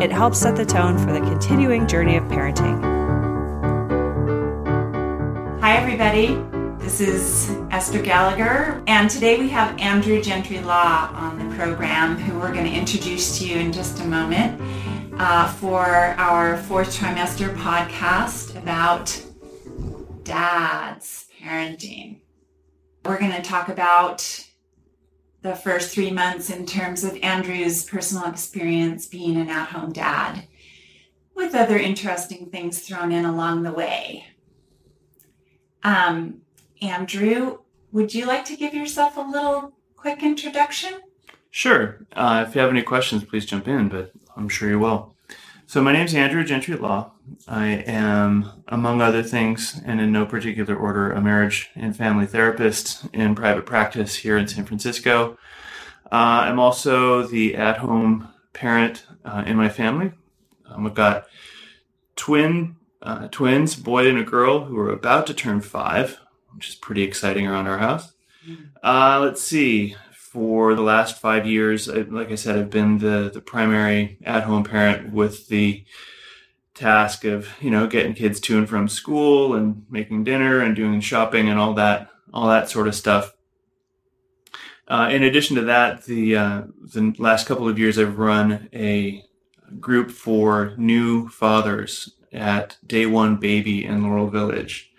it helps set the tone for the continuing journey of parenting. Hi, everybody. This is Esther Gallagher, and today we have Andrew Gentry Law on the program, who we're going to introduce to you in just a moment uh, for our fourth trimester podcast about dads parenting. We're going to talk about the first three months in terms of Andrew's personal experience being an at home dad, with other interesting things thrown in along the way. Um, Andrew, would you like to give yourself a little quick introduction? Sure. Uh, if you have any questions, please jump in, but I'm sure you will. So, my name is Andrew Gentry Law. I am, among other things, and in no particular order, a marriage and family therapist in private practice here in San Francisco. Uh, I'm also the at home parent uh, in my family. Um, I've got twin uh, twins, boy and a girl, who are about to turn five, which is pretty exciting around our house. Uh, let's see. For the last five years, like I said, I've been the, the primary at home parent with the task of you know getting kids to and from school and making dinner and doing shopping and all that all that sort of stuff. Uh, in addition to that, the uh, the last couple of years I've run a group for new fathers at Day One Baby in Laurel Village,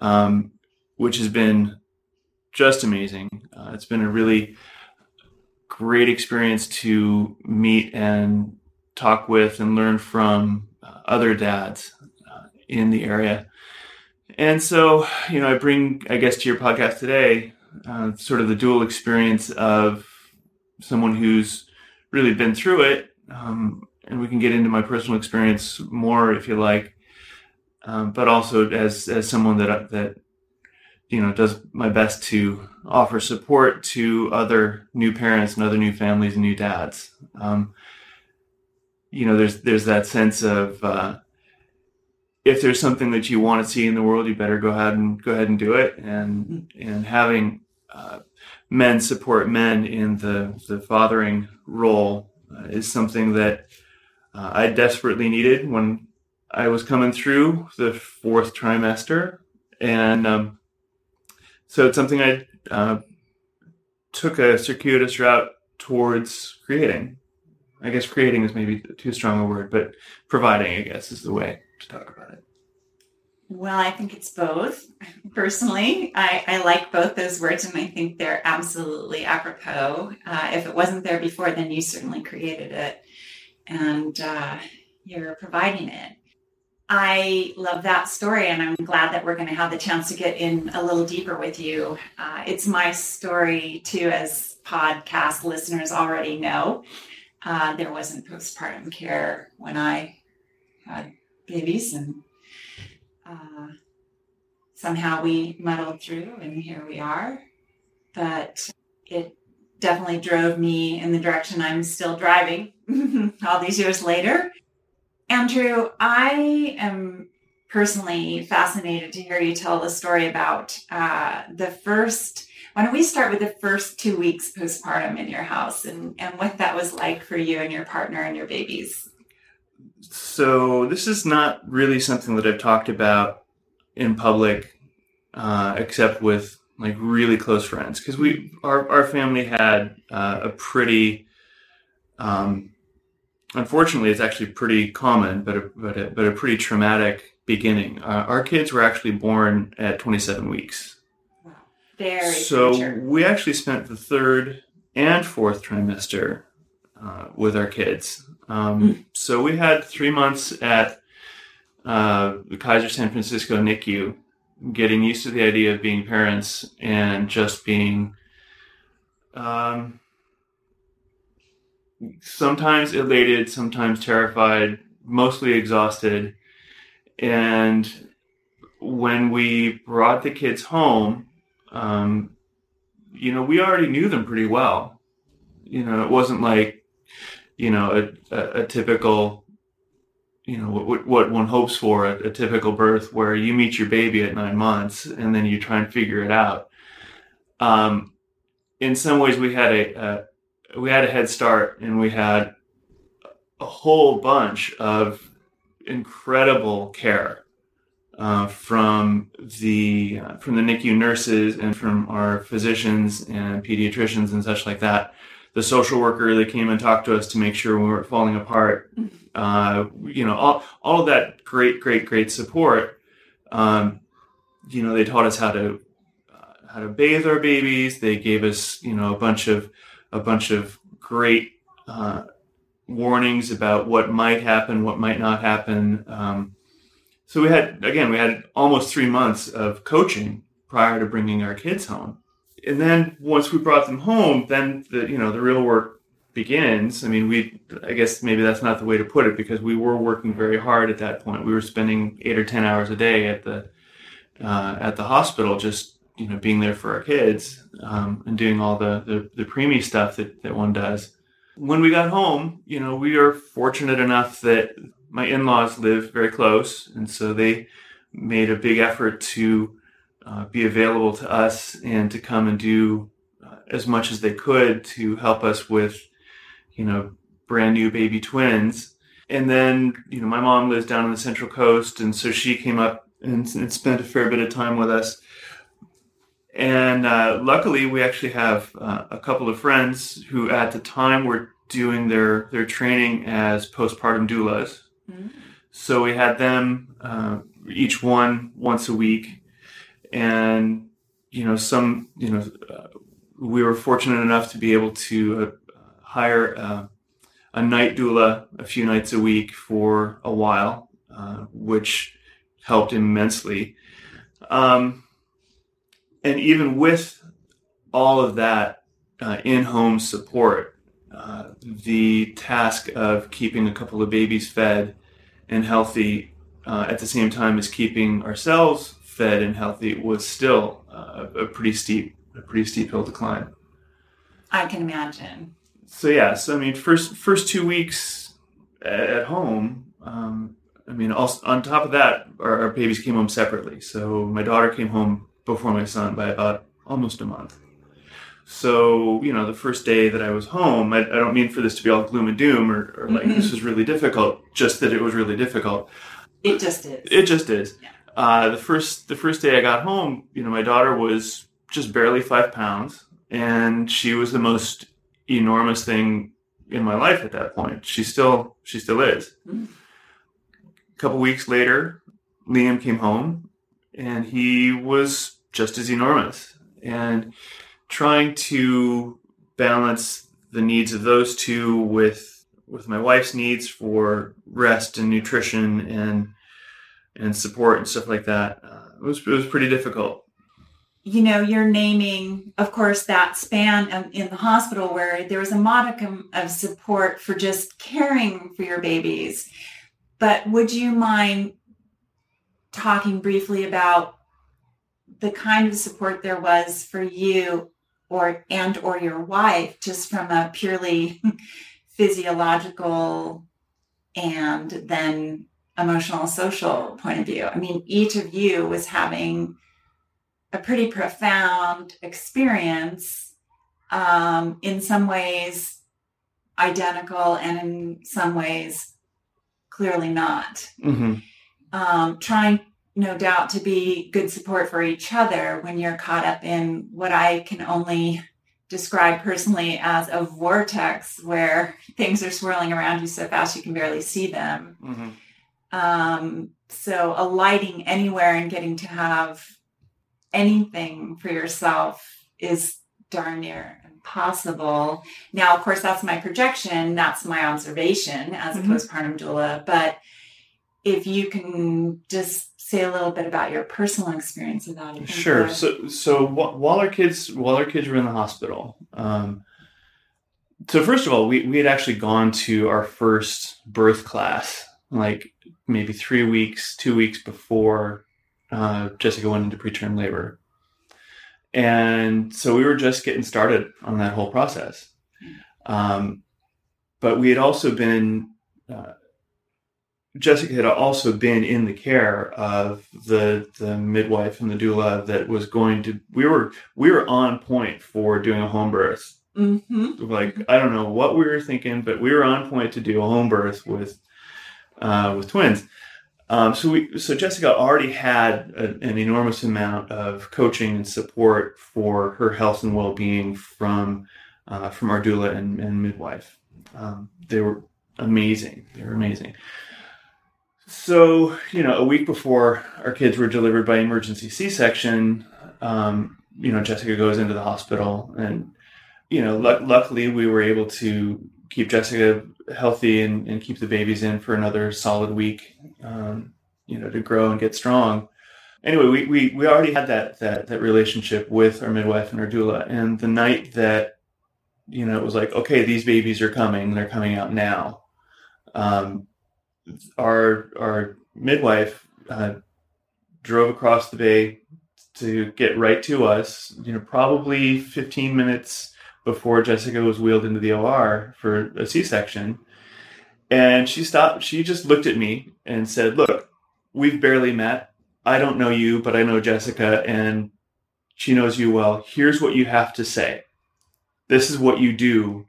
um, which has been just amazing. Uh, it's been a really great experience to meet and talk with and learn from other dads uh, in the area. And so, you know, I bring, I guess, to your podcast today, uh, sort of the dual experience of someone who's really been through it. Um, and we can get into my personal experience more if you like. Um, but also as, as someone that, that, you know, does my best to offer support to other new parents and other new families and new dads. Um, you know, there's there's that sense of uh, if there's something that you want to see in the world, you better go ahead and go ahead and do it. And and having uh, men support men in the the fathering role uh, is something that uh, I desperately needed when I was coming through the fourth trimester, and um, so it's something I uh, took a circuitous route towards creating. I guess creating is maybe too strong a word, but providing, I guess, is the way to talk about it. Well, I think it's both. Personally, I, I like both those words, and I think they're absolutely apropos. Uh, if it wasn't there before, then you certainly created it, and uh, you're providing it. I love that story, and I'm glad that we're going to have the chance to get in a little deeper with you. Uh, it's my story, too, as podcast listeners already know. Uh, there wasn't postpartum care when I had babies, and uh, somehow we muddled through, and here we are. But it definitely drove me in the direction I'm still driving all these years later. Andrew, I am personally fascinated to hear you tell the story about uh, the first why don't we start with the first two weeks postpartum in your house and, and what that was like for you and your partner and your babies? So, this is not really something that I've talked about in public, uh, except with like really close friends, because we our, our family had uh, a pretty, um, unfortunately, it's actually pretty common, but a, but a, but a pretty traumatic beginning. Uh, our kids were actually born at 27 weeks. Very so premature. we actually spent the third and fourth trimester uh, with our kids. Um, So we had three months at uh, the Kaiser San Francisco NICU, getting used to the idea of being parents and just being um, sometimes elated, sometimes terrified, mostly exhausted. And when we brought the kids home, um, you know, we already knew them pretty well. You know, it wasn't like, you know, a, a, a typical, you know, what, what one hopes for a, a typical birth where you meet your baby at nine months and then you try and figure it out. Um, in some ways, we had a, a we had a head start, and we had a whole bunch of incredible care uh, from the uh, from the NICU nurses and from our physicians and pediatricians and such like that. The social worker that came and talked to us to make sure we weren't falling apart. Uh, you know, all all of that great, great, great support. Um, you know, they taught us how to uh, how to bathe our babies. They gave us, you know, a bunch of a bunch of great uh, warnings about what might happen, what might not happen. Um, so we had again, we had almost three months of coaching prior to bringing our kids home, and then once we brought them home, then the you know the real work begins. I mean, we I guess maybe that's not the way to put it because we were working very hard at that point. We were spending eight or ten hours a day at the uh, at the hospital just you know being there for our kids um, and doing all the the, the preemie stuff that, that one does when we got home you know we are fortunate enough that my in-laws live very close and so they made a big effort to uh, be available to us and to come and do uh, as much as they could to help us with you know brand new baby twins and then you know my mom lives down on the central coast and so she came up and, and spent a fair bit of time with us and uh, luckily, we actually have uh, a couple of friends who, at the time, were doing their their training as postpartum doulas. So we had them uh, each one once a week, and you know, some you know, uh, we were fortunate enough to be able to uh, hire uh, a night doula a few nights a week for a while, which helped immensely. Um, and even with all of that uh, in-home support, uh, the task of keeping a couple of babies fed and healthy uh, at the same time as keeping ourselves fed and healthy was still uh, a pretty steep, a pretty steep hill to climb. I can imagine. So yeah, so I mean, first first two weeks at home, um, I mean, also, on top of that, our, our babies came home separately. So my daughter came home before my son by about almost a month. So, you know, the first day that I was home, I, I don't mean for this to be all gloom and doom or, or like this was really difficult, just that it was really difficult. It just is. It just is. Yeah. Uh, the first the first day I got home, you know, my daughter was just barely five pounds, and she was the most enormous thing in my life at that point. She still she still is. Mm-hmm. A couple weeks later, Liam came home, and he was just as enormous. And trying to balance the needs of those two with with my wife's needs for rest and nutrition and and support and stuff like that, uh, it was it was pretty difficult. You know, you're naming, of course, that span in the hospital where there was a modicum of support for just caring for your babies. But would you mind talking briefly about the kind of support there was for you or and or your wife just from a purely physiological and then emotional social point of view i mean each of you was having a pretty profound experience um, in some ways identical and in some ways clearly not mm-hmm. um, trying no doubt to be good support for each other when you're caught up in what I can only describe personally as a vortex where things are swirling around you so fast you can barely see them. Mm-hmm. Um, so alighting anywhere and getting to have anything for yourself is darn near impossible. Now, of course, that's my projection. That's my observation as a mm-hmm. postpartum doula. But if you can just say a little bit about your personal experience with that. Sure. So, so while our kids, while our kids were in the hospital, um, so first of all, we, we had actually gone to our first birth class, like maybe three weeks, two weeks before uh, Jessica went into preterm labor. And so we were just getting started on that whole process. Um, but we had also been, uh, Jessica had also been in the care of the the midwife and the doula that was going to. We were we were on point for doing a home birth. Mm-hmm. Like I don't know what we were thinking, but we were on point to do a home birth with uh, with twins. Um, so we, so Jessica already had a, an enormous amount of coaching and support for her health and well-being from uh, from our doula and, and midwife. Um, they were amazing. They were amazing. So you know, a week before our kids were delivered by emergency C-section, um, you know, Jessica goes into the hospital, and you know, l- luckily we were able to keep Jessica healthy and, and keep the babies in for another solid week, um, you know, to grow and get strong. Anyway, we, we, we already had that, that, that relationship with our midwife and our doula. And the night that, you know, it was like, okay, these babies are coming, they're coming out now. Um, our, our midwife, uh, drove across the bay to get right to us, you know, probably 15 minutes before Jessica was wheeled into the OR for a C section. And she stopped, she just looked at me and said, Look, we've barely met. I don't know you, but I know Jessica and she knows you well. Here's what you have to say. This is what you do.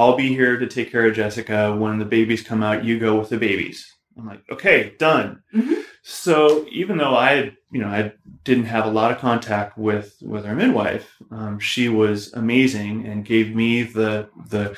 I'll be here to take care of Jessica. When the babies come out, you go with the babies. I'm like, okay, done. Mhm. So even though I, you know, I didn't have a lot of contact with with our midwife, um, she was amazing and gave me the the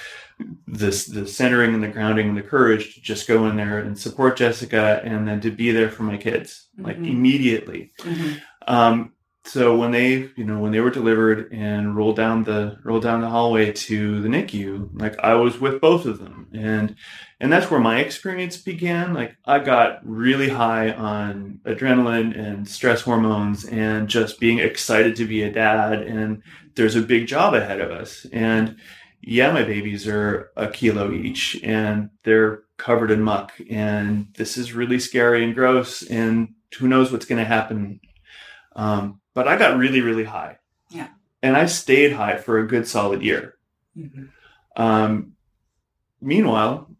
the the centering and the grounding and the courage to just go in there and support Jessica and then to be there for my kids like Mhm. immediately. Mm-hmm. Um, so when they, you know, when they were delivered and rolled down the rolled down the hallway to the NICU, like I was with both of them, and and that's where my experience began. Like I got really high on adrenaline and stress hormones, and just being excited to be a dad, and there's a big job ahead of us, and yeah, my babies are a kilo each, and they're covered in muck, and this is really scary and gross, and who knows what's going to happen. Um, but I got really, really high. Yeah. And I stayed high for a good solid year. Mm-hmm. Um, meanwhile,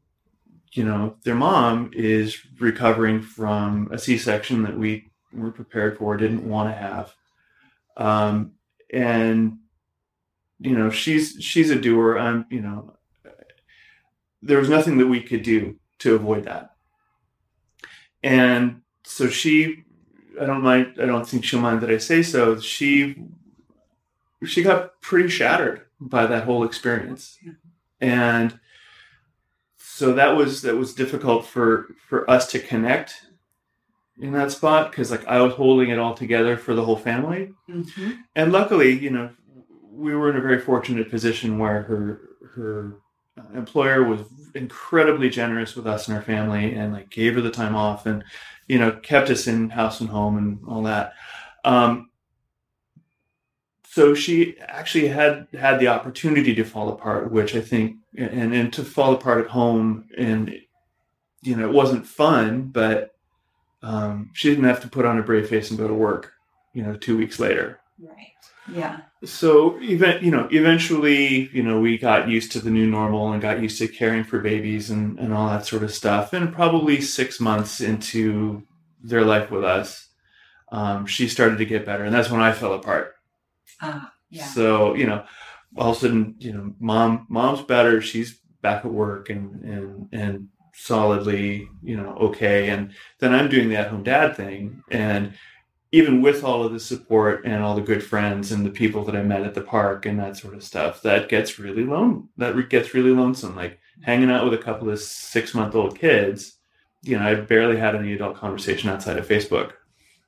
you know, their mom is recovering from a C section that we were prepared for, didn't want to have. Um, and, you know, she's, she's a doer. I'm, you know, there was nothing that we could do to avoid that. And so she I don't mind. I don't think she'll mind that I say so. She she got pretty shattered by that whole experience, and so that was that was difficult for for us to connect in that spot because like I was holding it all together for the whole family, Mm-hmm. and luckily, you know, we were in a very fortunate position where her her employer was incredibly generous with us and our family and like gave her the time off and you know kept us in house and home and all that um, so she actually had had the opportunity to fall apart which i think and and to fall apart at home and you know it wasn't fun but um, she didn't have to put on a brave face and go to work you know two weeks later Right. Yeah. So even you know eventually you know we got used to the new normal and got used to caring for babies and, and all that sort of stuff. And probably six months into their life with us um, she started to get better. And that's when i fell apart. Ah. Yeah. so you know all of a sudden you know mom mom's better. She's back at work and and and solidly you know okay. And then i'm doing the at home dad thing. And even with all of the support and all the good friends and the people that I met at the park and that sort of stuff, that gets really lone. That gets really lonesome. Like hanging out with a couple of six month old kids. You know, I barely had any adult conversation outside of Facebook.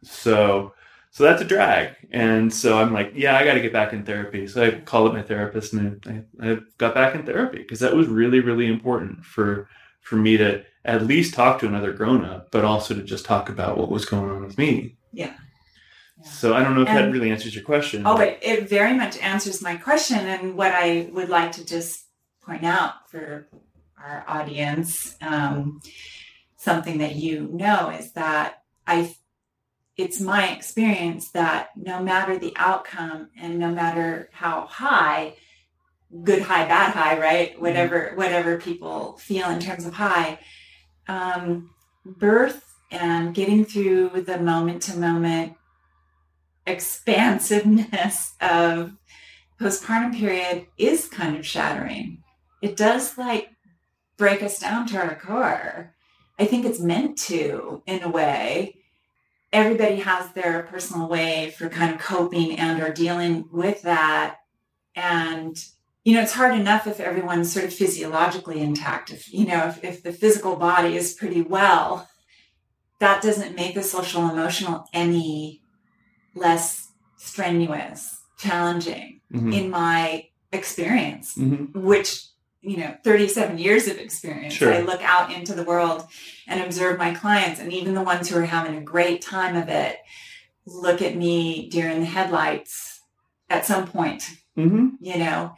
So, so that's a drag. And so I'm like, yeah, I got to get back in therapy. So I called up my therapist and I, I got back in therapy because that was really, really important for for me to at least talk to another grown up, but also to just talk about what was going on with me. Yeah. So I don't know if that really answers your question. Oh, but it very much answers my question. And what I would like to just point out for our audience, um, something that you know is that I it's my experience that no matter the outcome and no matter how high good high bad high right mm-hmm. whatever mm-hmm. whatever people feel in terms of high um, birth and getting through the moment to moment expansiveness of postpartum period is kind of shattering. It does like break us down to our core. I think it's meant to in a way. Everybody has their personal way for kind of coping and or dealing with that. And you know it's hard enough if everyone's sort of physiologically intact. If you know if, if the physical body is pretty well that doesn't make the social emotional any less strenuous challenging mm-hmm. in my experience mm-hmm. which you know 37 years of experience sure. i look out into the world and observe my clients and even the ones who are having a great time of it look at me during the headlights at some point mm-hmm. you know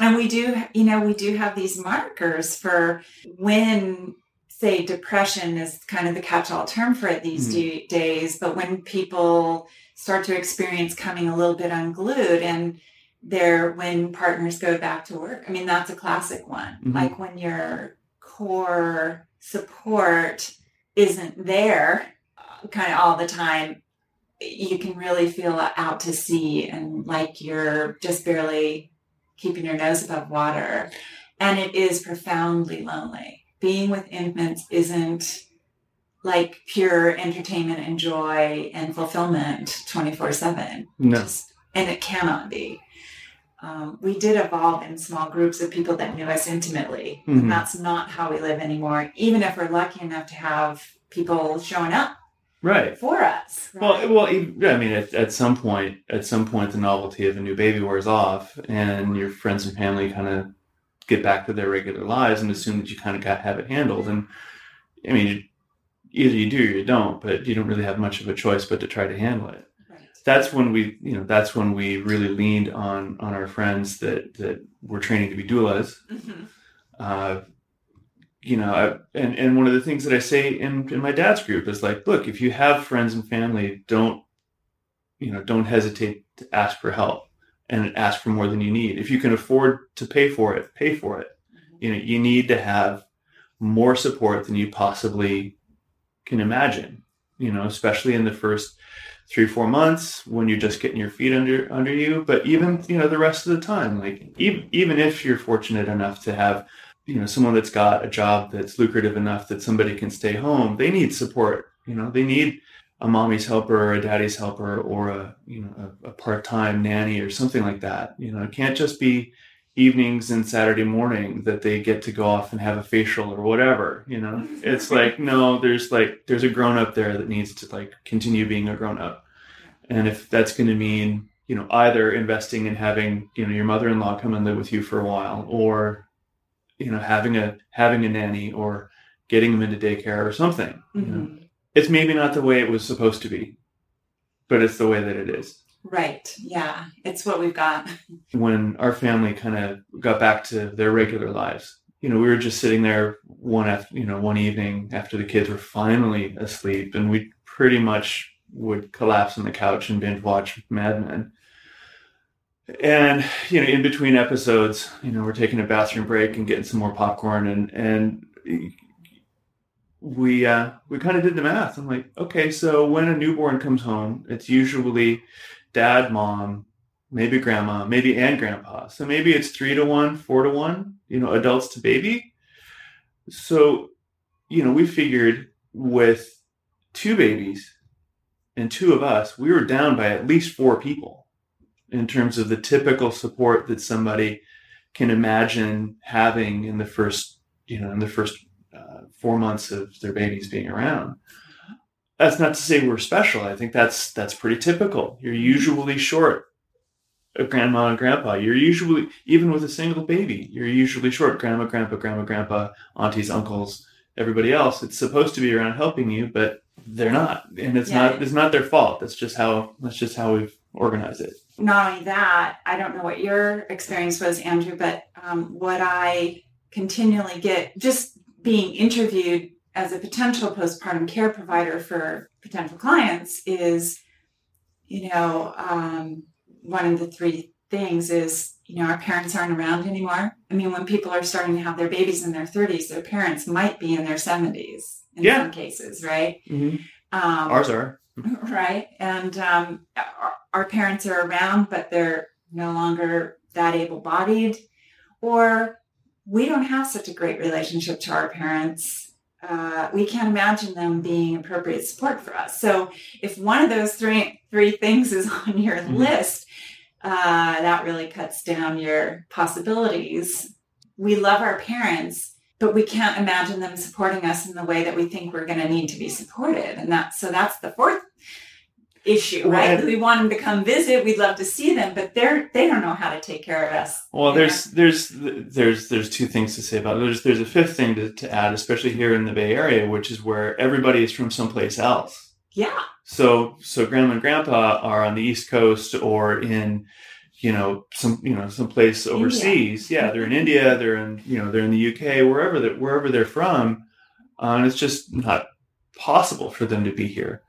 and we do you know we do have these markers for when say depression is kind of the catch-all term for it these mm-hmm. days but when people start to experience coming a little bit unglued and there when partners go back to work. I mean, that's a classic one. Mm-hmm. Like when your core support isn't there uh, kind of all the time, you can really feel out to sea and like you're just barely keeping your nose above water. And it is profoundly lonely. Being with infants isn't like pure entertainment and joy and fulfillment 24 7. No. and it cannot be um, we did evolve in small groups of people that knew us intimately. Mm-hmm. And that's not how we live anymore, even if we're lucky enough to have people showing up right for us right? well well i mean at, at some point at some point the novelty of a new baby wears off and your friends and family kind of get back to their regular lives and assume that you kind of got have it handled and i mean either you do or you don't but you don't really have much of a choice but to try to handle it. That's when we you know that's when we really leaned on on our friends that that were training to be doulas. Mm-hmm. uh, you know I, and and one of the things that i say in in my dad's group is like look if you have friends and family don't you know don't hesitate to ask for help and ask for more than you need. If you can afford to pay for it pay for it. Mm-hmm. you know you need to have more support than you possibly can imagine you know especially in the first three four months when you're just getting your feet under under you. But even you know the rest of the time like even even if you're fortunate enough to have you know someone that's got a job that's lucrative enough that somebody can stay home they need support you know they need a mommy's helper or a daddy's helper or a you know a, a part-time nanny or something like that. You know it can't just be evenings and Saturday morning that they get to go off and have a facial or whatever, you know. It's like no, there's like there's a grown up there that needs to like continue being a grown up. And if that's going to mean, you know, either investing in having, you know, your mother-in-law come and live with you for a while or you know, having a having a nanny or getting them into daycare or something. Mm-hmm. You know? Mm-hmm. It's maybe not the way it was supposed to be, but it's the way that it is. Right. Yeah. It's what we've got. When our family kind of got back to their regular lives, you know, we were just sitting there one after, you know, one evening after the kids were finally asleep and we pretty much would collapse on the couch and binge watch Mad Men. And, you know, in between episodes, you know, we're taking a bathroom break and getting some more popcorn and, and we uh, we kind of did the math. I'm like, okay, so when a newborn comes home, it's usually dad, mom, maybe grandma, maybe and grandpa. So maybe it's three to one, four to one, you know, adults to baby. So, you know, we figured with two babies and two of us, we were down by at least four people in terms of the typical support that somebody can imagine having in the first, you know, in the first uh, four months of their babies being around that's not to say we're special. I think that's that's pretty typical. You're usually short a grandma and grandpa. You're usually even with a single baby, you're usually short grandma, grandpa, grandma, grandpa, aunties, uncles, everybody else. It's supposed to be around helping you, but they're not, and it's yeah. not it's not their fault. That's just how that's just how we've organized it. not only that, I don't know what your experience was, Andrew, but um, what I continually get just being interviewed as a potential postpartum care provider for potential clients is, you know, um, one of the three things is, you know, our parents aren't around anymore. I mean, when people are starting to have their babies in their 30s, their parents might be in their 70s in Yeah. some cases, right? hmm Um, Ours are. right and um, our, our parents are around but they're no longer that able-bodied or we don't have such a great relationship to our parents uh, we can't imagine them being appropriate support for us. So if one of those three three things is on your Mhm. list uh, that really cuts down your possibilities. We love our parents but we can't imagine them supporting us in the way that we think we're going to need to be supported. And that so that's the fourth issue Well, right we want them to come visit we'd love to see them but they're they don't know how to take care of us Well, there's there's there's there's two things to say about it. There's there's a fifth thing to, to add, especially here in the Bay Area, which is where everybody is from someplace else. yeah So so grandma and grandpa are on the East Coast or in you know some you know someplace overseas. Yeah, they're in India. They're in you know they're in the UK, wherever they wherever they're from, uh, and it's just not possible for them to be here.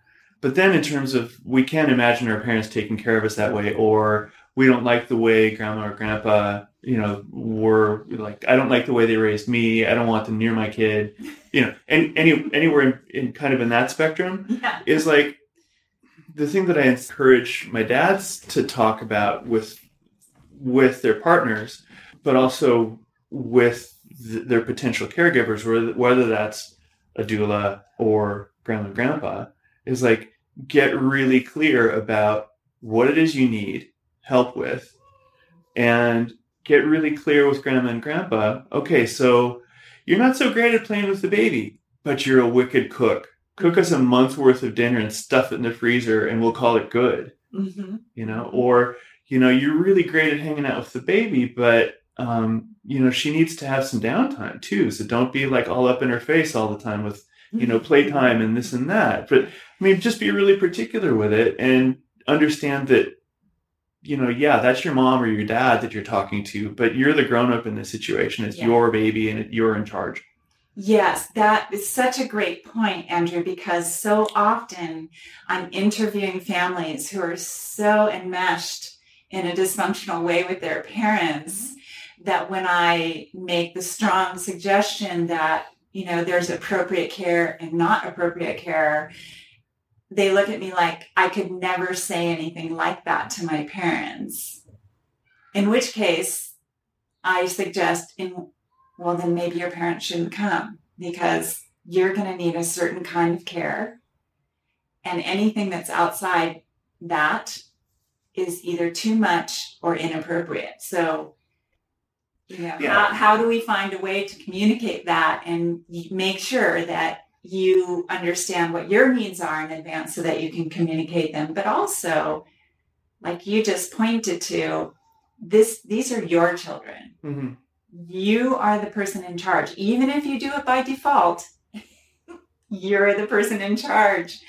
But then in terms of we can't imagine our parents taking care of us that way, or we don't like the way grandma or grandpa you know were like i don't like the way they raised me. I don't want them near my kid. You know and any anywhere in, in kind of in that spectrum yeah. is like the thing that I encourage my dads to talk about with with their partners, but also with th- their potential caregivers, whether, whether that's a doula or grandma and grandpa, is like get really clear about what it is you need help with, and get really clear with grandma and grandpa. Okay, so you're not so great at playing with the baby, but you're a wicked cook. Cook us a month's worth of dinner and stuff it in the freezer and we'll call it good. Hmm you know or you know you're really great at hanging out with the baby but um you know she needs to have some downtime too. So don't be like all up in her face all the time with you know playtime and this and that. But i mean just be really particular with it and understand that you know yeah that's your mom or your dad that you're talking to but you're the grown up in this situation it's Yeah. your baby and you're in charge Yes, that is such a great point, Andrew, because so often I'm interviewing families who are so enmeshed in a dysfunctional way with their parents that when I make the strong suggestion that, you know, there's appropriate care and not appropriate care, they look at me like I could never say anything like that to my parents. In which case, I suggest in well, then maybe your parents shouldn't come because you're going to need a certain kind of care. And anything that's outside that is either too much or inappropriate. So, you know, Yeah. how, how do we find a way to communicate that and make sure that you understand what your needs are in advance so that you can communicate them, but also, like you just pointed to, this these are your children mm-hmm. you are the person in charge. Even if you do it by default, you're the person in charge.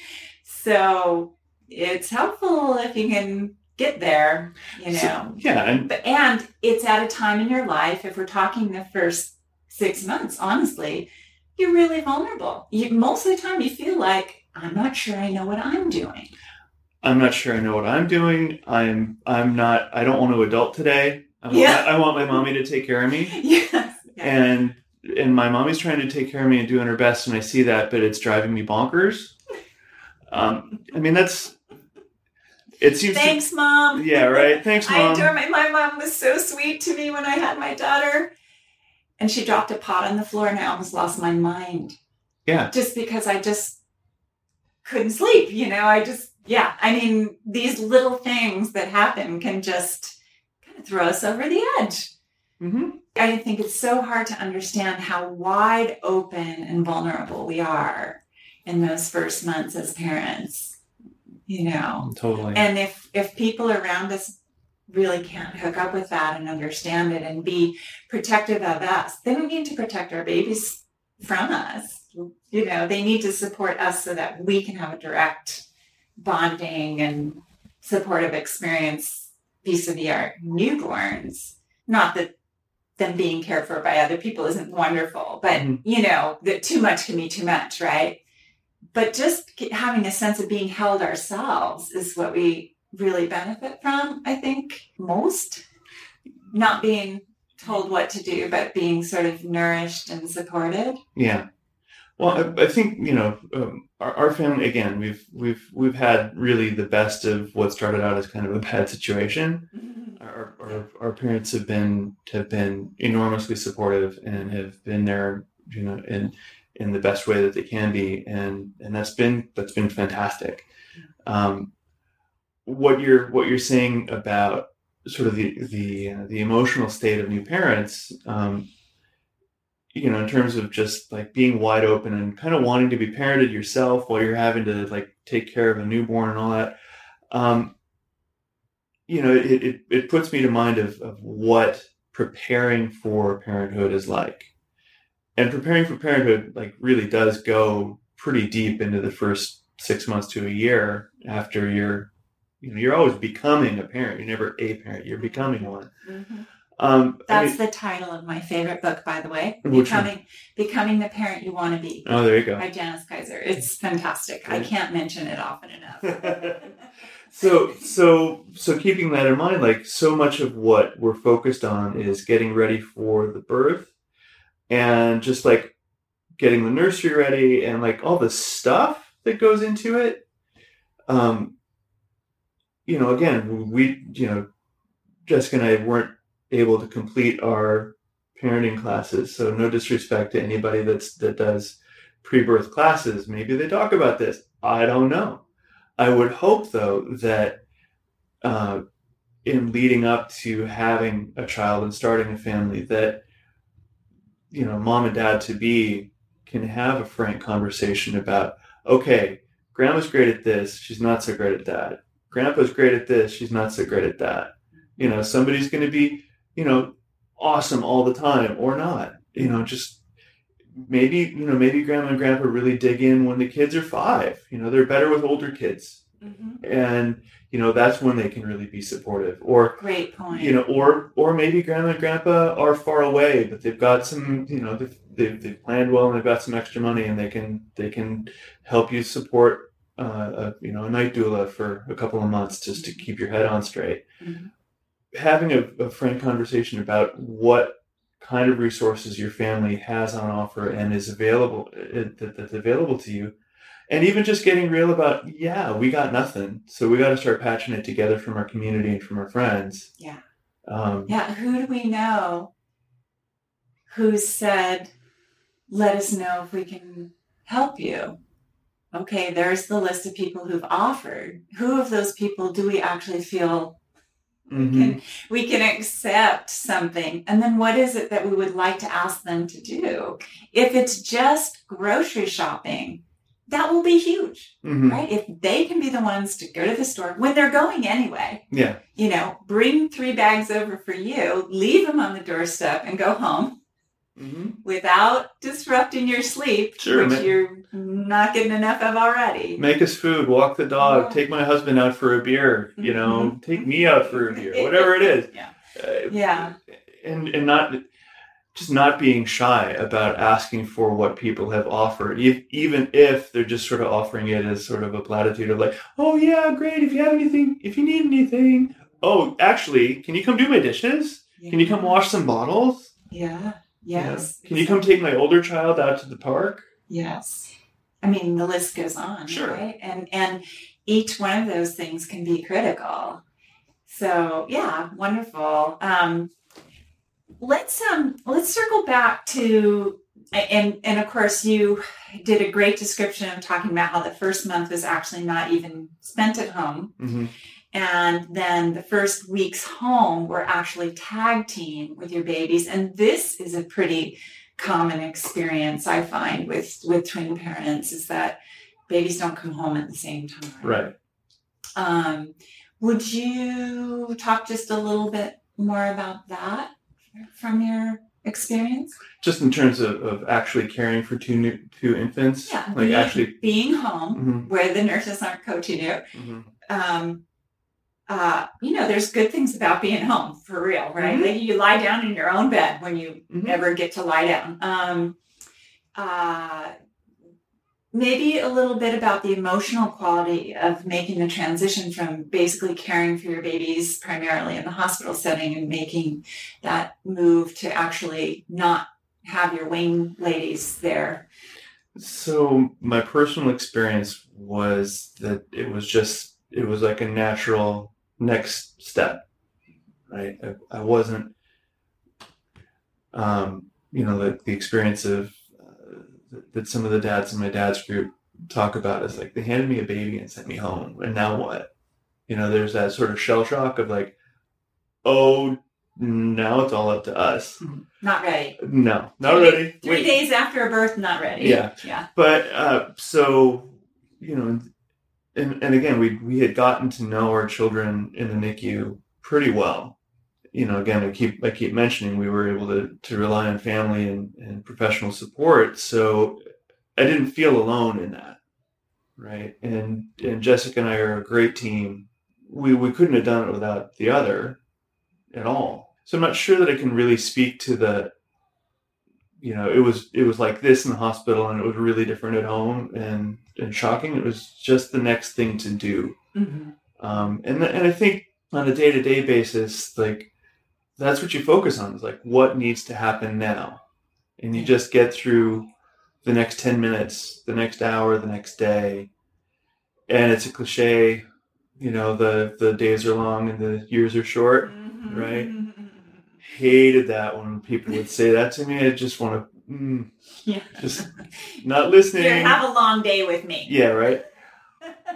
So it's helpful if you can get there, you know. So, yeah and but and it's at a time in your life, if we're talking the first six months, honestly, you're really vulnerable. You, most of the time you feel like, I'm not sure I know what I'm doing. I'm not sure I know what I'm doing. I'm I'm not I don't want to adult today. I want, Yeah. I want my mommy to take care of me. yes. And and my mommy's trying to take care of me and doing her best and I see that, but it's driving me bonkers. Um I mean that's it seems Thanks, mom. Yeah, right. Thanks, I mom. adore my my mom was so sweet to me when I had my daughter. And she dropped a pot on the floor and I almost lost my mind. Yeah. Just because I just couldn't sleep, you know, I just yeah, I mean, these little things that happen can just kind of throw us over the edge. hmm I think it's so hard to understand how wide open and vulnerable we are in those first months as parents. You know, Totally. and if if people around us really can't hook up with that and understand it and be protective of us, then we need to protect our babies from us. You know, they need to support us so that we can have a direct bonding and supportive experience vis-a-vis our newborns. Not that them being cared for by other people isn't wonderful, but Mhm. you know that too much can be too much, right? But just having a sense of being held ourselves is what we really benefit from. I think most not being told what to do, but being sort of nourished and supported. Yeah. Well, I, I think you know um, our, our family again. We've we've we've had really the best of what started out as kind of a bad situation. Our, our, our parents have been have been enormously supportive and have been there, you know, in in the best way that they can be, and and that's been that's been fantastic. Um, what you're what you're saying about sort of the the uh, the emotional state of new parents, um, you know, in terms of just like being wide open and kind of wanting to be parented yourself while you're having to like take care of a newborn and all that. Um, you know, it, it, it puts me to mind of, of what preparing for parenthood is like. And preparing for parenthood like really does go pretty deep into the first six months to a year after you're you know, you're always becoming a parent. You're never a parent, you're becoming one. Mhm. Um I That's mean- the title of my favorite book, by the way. Which one? Becoming Becoming the Parent You Want to Be oh there you go. by Janis Keyser. It's fantastic. I can't mention it often enough. so so so keeping that in mind like so much of what we're focused on is getting ready for the birth and just like getting the nursery ready and like all the stuff that goes into it um you know again we you know jessica and i weren't able to complete our parenting classes so no disrespect to anybody that's that does pre-birth classes. Maybe they talk about this. I don't know. I would hope, though, that uh, in leading up to having a child and starting a family, that you know, mom and dad to be can have a frank conversation about, okay, grandma's great at this, she's not so great at that. Grandpa's great at this, she's not so great at that. You know, somebody's going to be, you know, awesome all the time or not. You know, just maybe you know maybe grandma and grandpa really dig in when the kids are five you know they're better with older kids Mhm. and you know that's when they can really be supportive or Great point. you know or or maybe grandma and grandpa are far away but they've got some you know they've, they've, they've planned well and they've got some extra money and they can they can help you support uh, a, you know a night doula for a couple of months just to keep your head on straight Mhm. having a, a frank conversation about what kind of resources your family has on offer and is available uh, that, that's available to you and even just getting real about yeah we got nothing so we got to start patching it together from our community and from our friends Yeah. um, Yeah, who do we know who said, let us know if we can help you? Okay, there's the list of people who've offered. Who of those people do we actually feel mhm. can, we can accept something? And then what is it that we would like to ask them to do? If it's just grocery shopping, that will be huge, Mhm. right? If they can be the ones to go to the store when they're going anyway, yeah you know, bring three bags over for you, leave them on the doorstep, and go home hmm without disrupting your sleep, Sure, which you're not getting enough of already. make us food walk the dog Yeah. take my husband out for a beer you know Mhm. take me out for a beer whatever it is Yeah. Uh, Yeah. and and not just not being shy about asking for what people have offered e- even if they're just sort of offering it as sort of a platitude of like oh yeah great if you have anything if you need anything oh actually can you come do my dishes can you come wash some bottles Yeah. You know, Yes. can you come take my older child out to the park Yes. I mean, the list goes on, Sure. right? And and each one of those things can be critical. So yeah, wonderful. Um, let's um let's circle back to and and of course you did a great description of talking about how the first month was actually not even spent at home mm-hmm. And then the first weeks home were actually tag team with your babies. And this is a pretty common experience i find with with twin parents is that babies don't come home at the same time. Right. Um, would you talk just a little bit more about that from your experience? Just in terms of, of actually caring for two new two infants? Yeah like being, actually being home Mhm, where the nurses aren't coaching you. Mhm. um, uh, you know, there's good things about being home for real, right? Mhm. Like you lie down in your own bed when you Mhm. ever get to lie down. Um, uh, maybe a little bit about the emotional quality of making the transition from basically caring for your babies primarily in the hospital setting and making that move to actually not have your wing ladies there. So my personal experience was that it was just it was like a natural next step, right? I, I wasn't, um, you know, the, the experience of uh, that some of the dads in my dad's group talk about is like they handed me a baby and sent me home, and now what? You know, there's that sort of shell shock of like, oh, now it's all up to us. Not ready. No, not Three- ready. Three Wait. days after a birth, not ready. Yeah. Yeah. but uh, so you know and, and again we we had gotten to know our children in the NICU pretty well. You know again I keep I keep mentioning we were able to to rely on family and, and professional support. So I didn't feel alone in that right? And and Jessica and I are a great team. We we couldn't have done it without the other at all. So I'm not sure that I can really speak to the you know, it was it was like this in the hospital, and it was really different at home. And and shocking. It was just the next thing to do, Mhm. um, and and I think on a day to day basis, like that's what you focus on is like what needs to happen now, and you Yeah. just get through the next ten minutes, the next hour, the next day, and it's a cliche, you know, the the days are long and the years are short. Mhm. Right. Hated that when people would say that to me. I just want to. Mm, Yeah. Just not listening. Here, have a long day with me. yeah, right.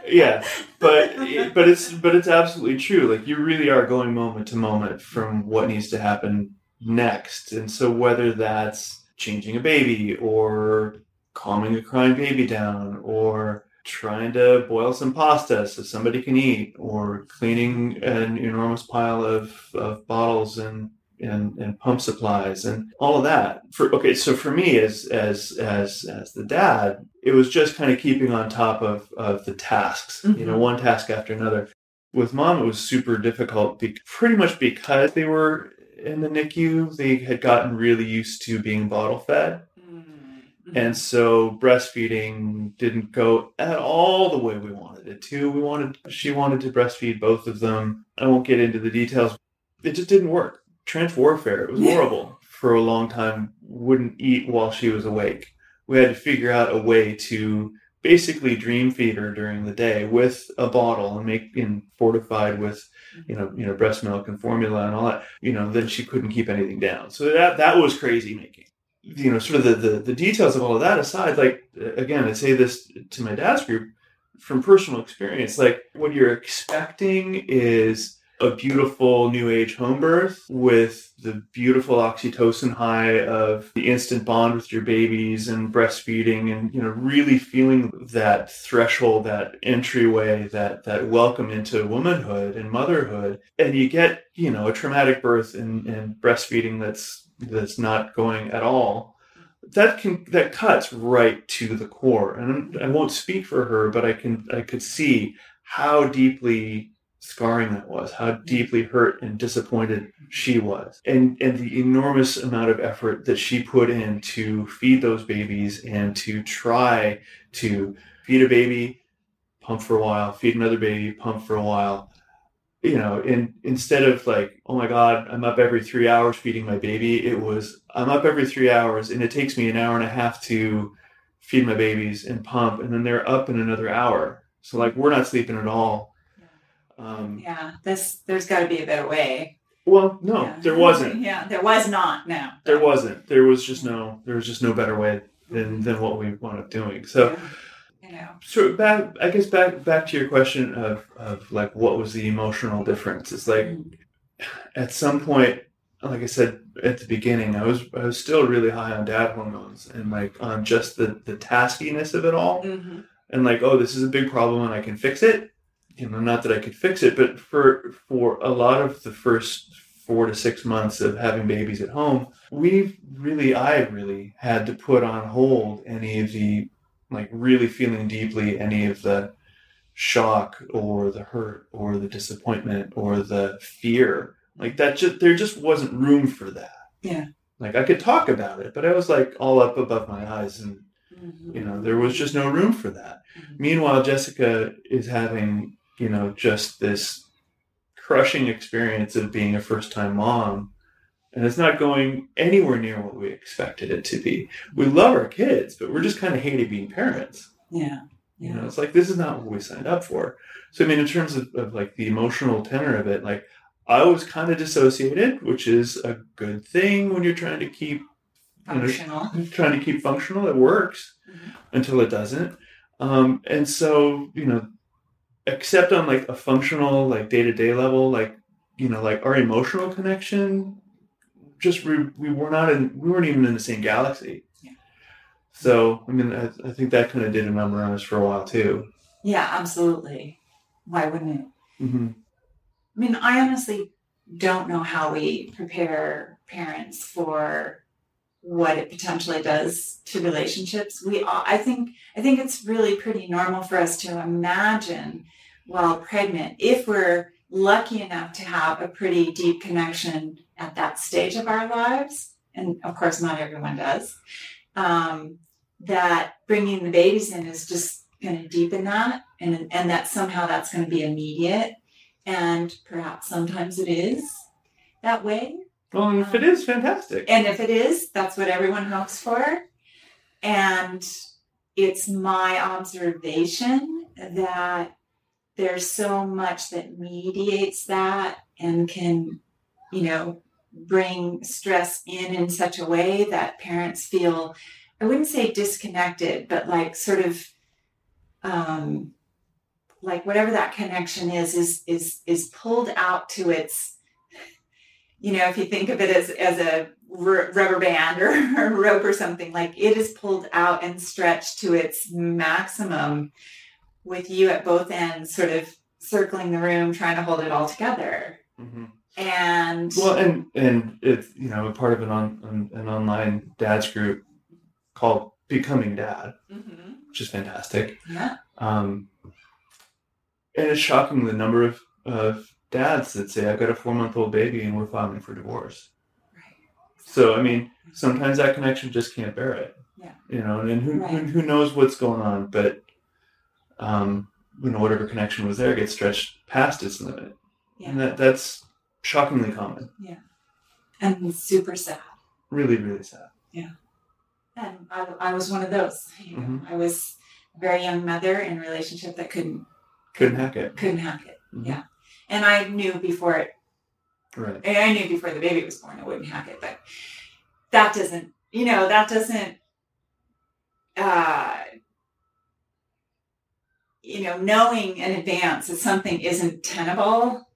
Yeah, but but it's but it's absolutely true. Like you really are going moment to moment from what needs to happen next, and so whether that's changing a baby or calming a crying baby down or trying to boil some pasta so somebody can eat or cleaning an enormous pile of, of bottles and and, and pump supplies and all of that. For okay, so for me as as as as the dad, it was just kind of keeping on top of of the tasks, you know, Mhm. one task after another. With mom, it was super difficult, be, pretty much because they were in the NICU. They had gotten really used to being bottle fed, Mhm. and so breastfeeding didn't go at all the way we wanted it to. We wanted she wanted to breastfeed both of them. I won't get into the details. It just didn't work. Trench warfare. It was horrible. For a long time, wouldn't eat while she was awake. We had to figure out a way to basically dream feed her during the day with a bottle and make and fortified with you know you know breast milk and formula and all that you know then she couldn't keep anything down so that that was crazy making you know sort of the, the the details of all of that aside like again i say this to my dad's group from personal experience like what you're expecting is a beautiful new age home birth with the beautiful oxytocin high of the instant bond with your babies and breastfeeding and you know really feeling that threshold that entryway that that welcome into womanhood and motherhood. And you get you know a traumatic birth and, and breastfeeding that's that's not going at all. That can that cuts right to the core. And i won't speak for her but i can i could see how deeply scarring that was, how mm. deeply hurt and disappointed she was, and and the enormous amount of effort that she put in to feed those babies and to try to feed a baby, pump for a while, feed another baby, pump for a while. You know, and instead of like, oh my God, I'm up every three hours feeding my baby, it was I'm up every three hours and it takes me an hour and a half to feed my babies and pump, and then they're up in another hour. So like we're not sleeping at all. Um, Yeah, this there's got to be a better way. well, no, Yeah. there wasn't. Yeah, there was not. No, There wasn't. There was just no. There was just no better way than than what we wound up doing. So, you know, so back. I guess back back to your question of of like what was the emotional difference? It's like at some point, like I said at the beginning, I was I was still really high on dad hormones and like on just the the taskiness of it all. Mhm. and like, oh, this is a big problem and I can fix it. You know, not that I could fix it, but for for a lot of the first four to six months of having babies at home, we really, I really had to put on hold any of the like really feeling deeply any of the shock or the hurt or the disappointment or the fear. Like that just there just wasn't room for that. Yeah. Like I could talk about it, but I was like all up above my eyes and you know, there was just no room for that. Mhm. Meanwhile, Jessica is having, you know, just this crushing experience of being a first time mom. And it's not going anywhere near what we expected it to be. We love our kids, but we're just kind of hating being parents. Yeah. You know, it's like this is not what we signed up for. So I mean, in terms of, of like the emotional tenor of it, like I was kind of dissociated, which is a good thing when you're trying to keep you know, Functional. trying to keep functional. It works Mhm. until it doesn't. Um, and so, you know, except on like a functional, like day to day level, like, you know, like our emotional connection, just we, we were not in, we weren't even in the same galaxy. Yeah. So, I mean, I, I think that kind of did a number on us for a while too. Yeah, absolutely. Why wouldn't it? Mm-hmm. I mean, I honestly don't know how we prepare parents for what it potentially does to relationships. We, all, I think, I think it's really pretty normal for us to imagine while pregnant, if we're lucky enough to have a pretty deep connection at that stage of our lives, and of course, not everyone does, um, that bringing the babies in is just going to deepen that, and and that somehow that's going to be immediate and perhaps sometimes it is that way. Well, and if it is, fantastic. And if it is, that's what everyone hopes for. And it's my observation that there's so much that mediates that and can, you know, bring stress in in such a way that parents feel, I wouldn't say disconnected, but like sort of, um, like whatever that connection is is is is pulled out to its you know if you think of it as as a r- rubber band or, or rope or something like it is pulled out and stretched to its maximum with you at both ends sort of circling the room trying to hold it all together hmm and Well, and and it's you know a part of an on an, an online dads group called Becoming Dad, Mhm. which is fantastic. yeah Um, and it's shocking the number of, of dads that say, I've got a four month old baby and we're filing for divorce. right So, I mean, sometimes that connection just can't bear it. Yeah. You know, and, who, Right. who, who knows what's going on, but, um, you know, whatever connection was there gets stretched past its limit. Yeah. And that, that's shockingly common. Yeah. And super sad Really, really sad. Yeah. And I, I was one of those you know Mhm. i was a very young mother in a relationship that couldn't Couldn't hack it. couldn't hack it Mhm. yeah and i knew before it Right. i knew before the baby was born i wouldn't hack it but that doesn't you know that doesn't uh you know knowing in advance that something isn't tenable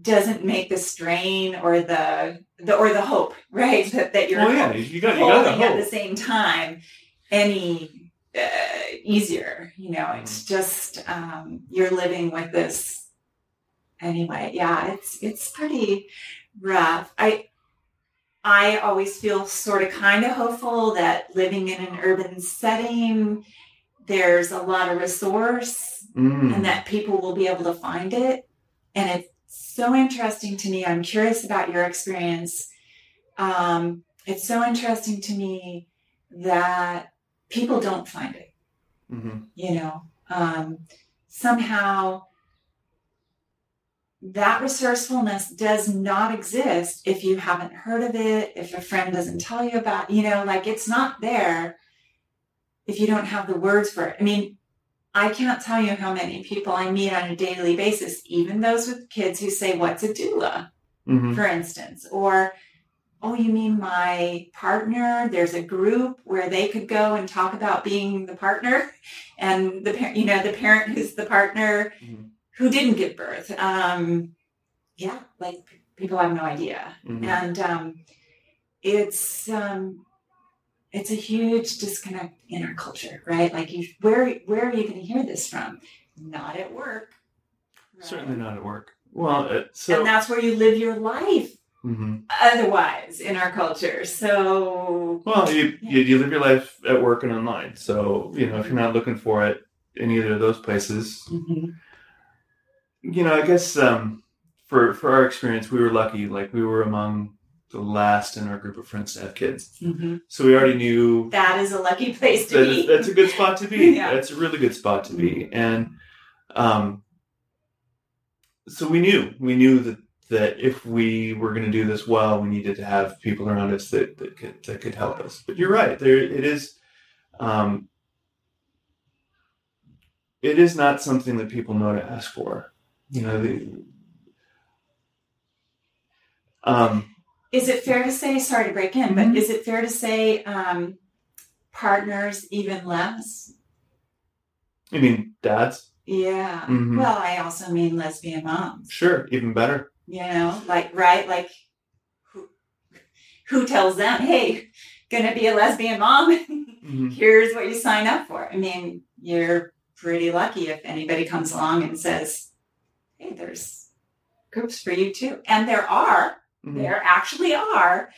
doesn't make the strain or the the or the hope right that, that you're Well, yeah, you got, you got holding at the same time any uh, easier you know it's just um, you're living with this anyway yeah it's it's pretty rough i i always feel sort of kind of hopeful that living in an urban setting there's a lot of resource Mm. and that people will be able to find it. And it's so interesting to me. I'm curious about your experience. Um, it's so interesting to me that people don't find it, Mhm. you know. Um, somehow that resourcefulness does not exist if you haven't heard of it, if a friend doesn't tell you about, you know, like it's not there if you don't have the words for it. I mean, I can't tell you how many people I meet on a daily basis, even those with kids who say, What's a doula? Mhm. for instance, or Oh, you mean my partner? There's a group where they could go and talk about being the partner, and the parent, you know, the parent who's the partner Mhm. Who didn't give birth. Um, yeah, like people have no idea, Mhm. and um, it's um, it's a huge disconnect in our culture, right? Like, you, where where are you going to hear this from? Not at work. right? Certainly not at work. Well, uh, so. and that's where you live your life. Mhm. Otherwise, in our culture, so Well, you, Yeah. you you live your life at work and online. So you know if you're not looking for it, in either of those places. Mhm. You know, I guess um, for for our experience, we were lucky. Like we were among the last in our group of friends to have kids, Mhm. so we already knew That is a lucky place to that be. is- that's a good spot to be. Yeah. That's a really good spot to be. And um, so we knew we knew that that if we were going to do this well, we needed to have people around us that, that could that could help us. But you're right. There it is. Um, it is not something that people know to ask for. You know, the, um, Is it fair to say, sorry to break in, but Mhm. is it fair to say um, partners even less? I mean, dads, Yeah. Mhm. Well, I also mean lesbian moms. sure, even better. You know, like right, like who who tells them, hey, gonna be a lesbian mom? Mhm. Here's what you sign up for. I mean, you're pretty lucky if anybody comes along and says, hey, there's groups for you too. And there are, Mhm. there actually are,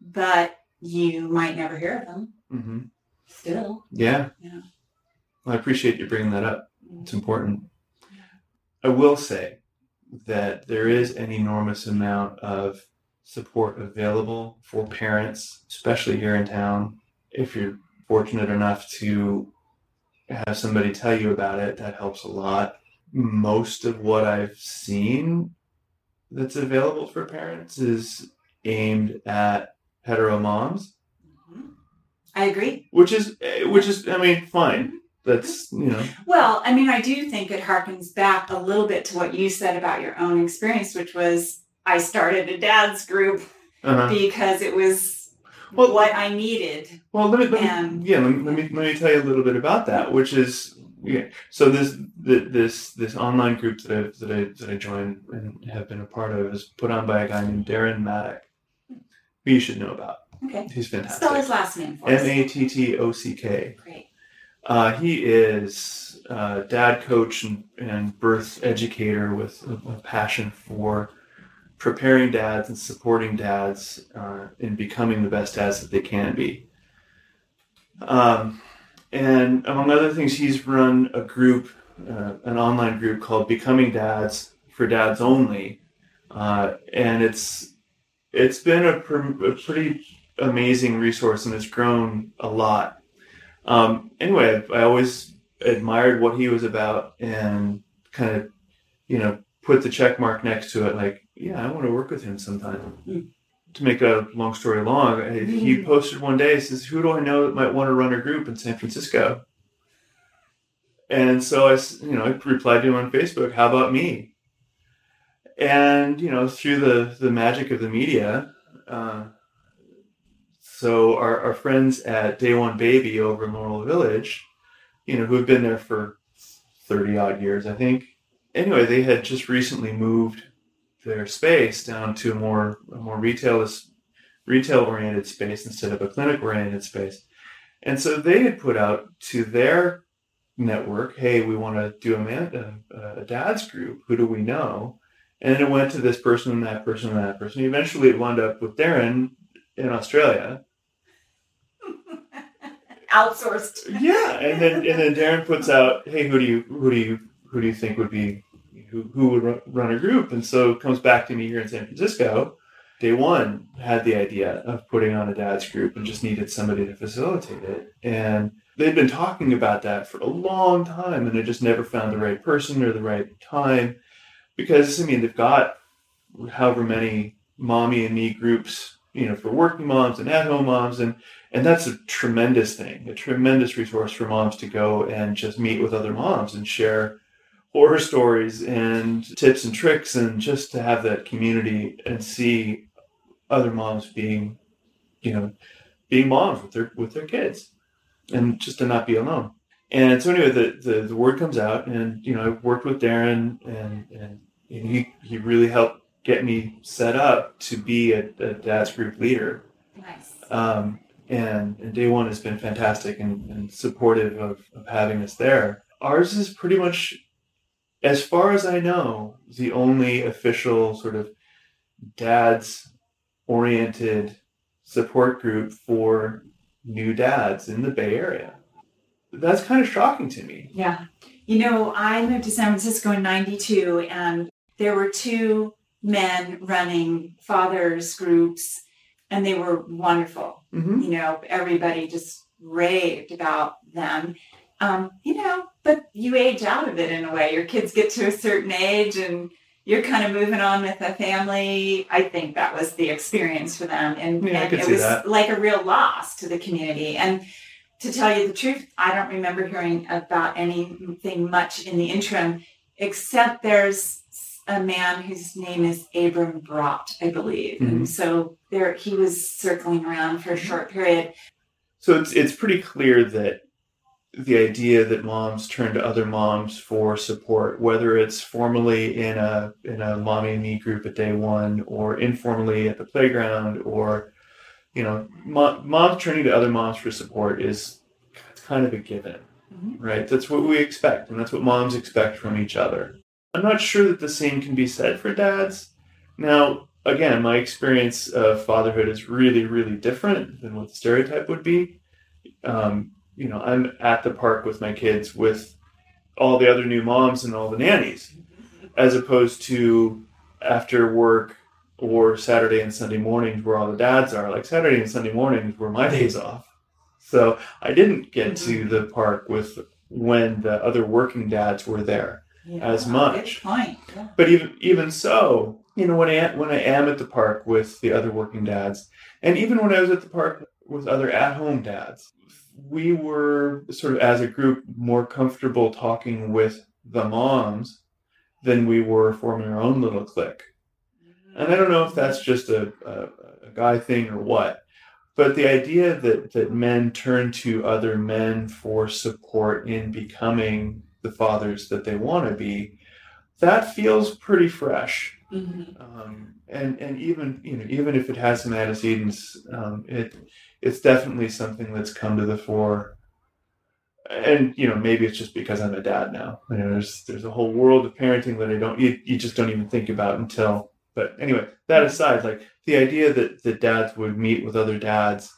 but you might never hear of them Mhm. still. Yeah. Yeah. Well, I appreciate you bringing that up. It's important. I will say that there is an enormous amount of support available for parents, especially here in town. If you're fortunate enough to have somebody tell you about it, that helps a lot. Most of what I've seen that's available for parents is aimed at hetero moms, Mhm. I agree. which is eh, which is I mean fine. That's you know Well, I mean, I do think it harkens back a little bit to what you said about your own experience, which was I started a dad's group uh because it was Well- what I needed. Well, let me, let me And- yeah, let me, let me let me tell you a little bit about that, which is yeah. So this this this online group that I that I that I joined and have been a part of is put on by a guy named Darren Mattock, who you should know about. Okay. He's fantastic. Spell his last name for us. M A T T O C K. Great. Uh, he is a dad coach and, and birth educator with a, a passion for preparing dads and supporting dads uh, in becoming the best dads that they can be. Um, and among other things, he's run a group, uh, an online group called Becoming Dads for Dads Only, uh, and it's it's been a, pr- a pretty amazing resource and it's grown a lot. Um, anyway, I, I always admired what he was about and kind of, you know, put the check mark next to it. Like, yeah, I want to work with him sometime. To make a long story long, he Mm. posted one day, says, who do I know that might want to run a group in San Francisco? And so I, you know, I replied to him on Facebook, how about me? And, you know, through the, the magic of the media, uh, so our, our friends at Day One Baby over in Laurel Village, you know, who have been there for 30 odd years, I think. Anyway, they had just recently moved their space down to a more a more retail retail oriented space instead of a clinic oriented space. And so they had put out to their network, hey, we want to do a, man, a, a dad's group. Who do we know? And then it went to this person and that person and that person. Eventually, it wound up with Darren in Australia. Outsourced. Yeah, and then and then Darren puts out, hey, who do you who do you who do you think would be who who would run a group? And so comes back to me here in San Francisco. Day one had the idea of putting on a dad's group and just needed somebody to facilitate it. And they'd been talking about that for a long time, and they just never found the right person or the right time. Because I mean, they've got however many mommy and me groups, you know, for working moms and at home moms, and and that's a tremendous thing, a tremendous resource for moms to go and just meet with other moms and share horror stories and tips and tricks and just to have that community and see other moms being, you know, being moms with their with their kids and just to not be alone. And so anyway, the, the, the word comes out and, you know, I worked with Darren and, and, and he, he really helped get me set up to be a, a dad's group leader. Nice. Um, and, and day one has been fantastic and, and supportive of, of having us there. Ours is pretty much, as far as I know, the only official sort of dads oriented support group for new dads in the Bay Area. that's kind of shocking to me. Yeah. You know, I moved to San Francisco in 92 and there were two men running fathers groups and they were wonderful. Mm-hmm. You know, everybody just raved about them. Um, you know, but you age out of it in a way. Your kids get to a certain age and you're kind of moving on with a family. I think that was the experience for them. And, Yeah, and it was that. like a real loss to the community. And to tell you the truth, I don't remember hearing about anything much in the interim, except there's a man whose name is Abram Brott, I believe. Mhm. And so there he was circling around for a short period. So it's it's pretty clear that the idea that moms turn to other moms for support, whether it's formally in a in a mommy and me group at day one, or informally at the playground, or you know, mo- moms turning to other moms for support is it's kind of a given, Mhm. right? That's what we expect, and that's what moms expect from each other. I'm not sure that the same can be said for dads. Now, again, my experience of fatherhood is really, really different than what the stereotype would be. Um, you know, I'm at the park with my kids with all the other new moms and all the nannies, as opposed to after work or Saturday and Sunday mornings where all the dads are. Like Saturday and Sunday mornings were my days off. So I didn't get to mm-hmm. the park with when the other working dads were there as much. Yeah. but even even so, you know, when I when I am at the park with the other working dads, and even when I was at the park with other at home dads, we were sort of as a group more comfortable talking with the moms than we were forming our own little clique. And I don't know if that's just a, a, a guy thing or what, but the idea that, that men turn to other men for support in becoming the fathers that they want to be, that feels pretty fresh. Mhm. Um, and and even you know even if it has some antecedents, um, it it's definitely something that's come to the fore. And you know maybe it's just because I'm a dad now. You know, there's there's a whole world of parenting that I don't you, you just don't even think about until. But anyway, that aside, like the idea that that dads would meet with other dads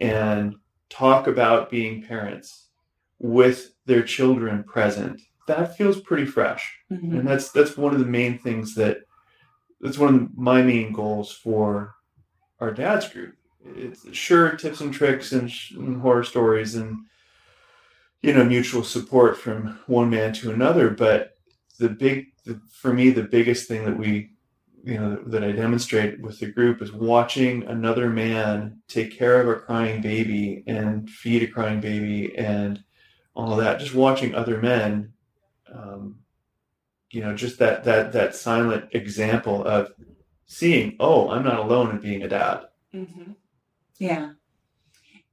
and talk about being parents with their children present, that feels pretty fresh Mhm. and that's that's one of the main things that that's one of my main goals for our dad's group it's sure tips and tricks and, sh- and horror stories and you know mutual support from one man to another but the big the, for me the biggest thing that we you know that i demonstrate with the group is watching another man take care of a crying baby and feed a crying baby and all of that. Just watching other men um, you know just that that that silent example of seeing oh i'm not alone in being a dad. Hmm Yeah.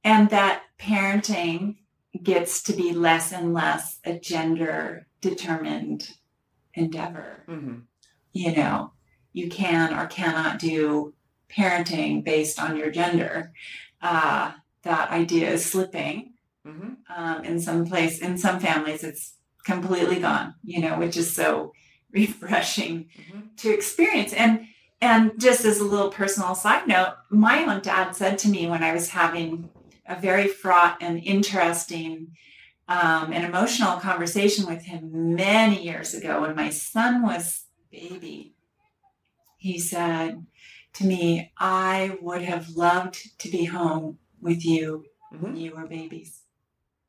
And that parenting gets to be less and less a gender determined endeavor. You know, you can or cannot do parenting based on your gender. Uh, that idea is slipping. Mm-hmm. Um, in some place, in some families, it's completely gone, you know, which is so refreshing Mm-hmm. to experience. And and just as a little personal side note, my own dad said to me when I was having a very fraught and interesting um, and emotional conversation with him many years ago when my son was baby, he said to me, I would have loved to be home with you when you were babies.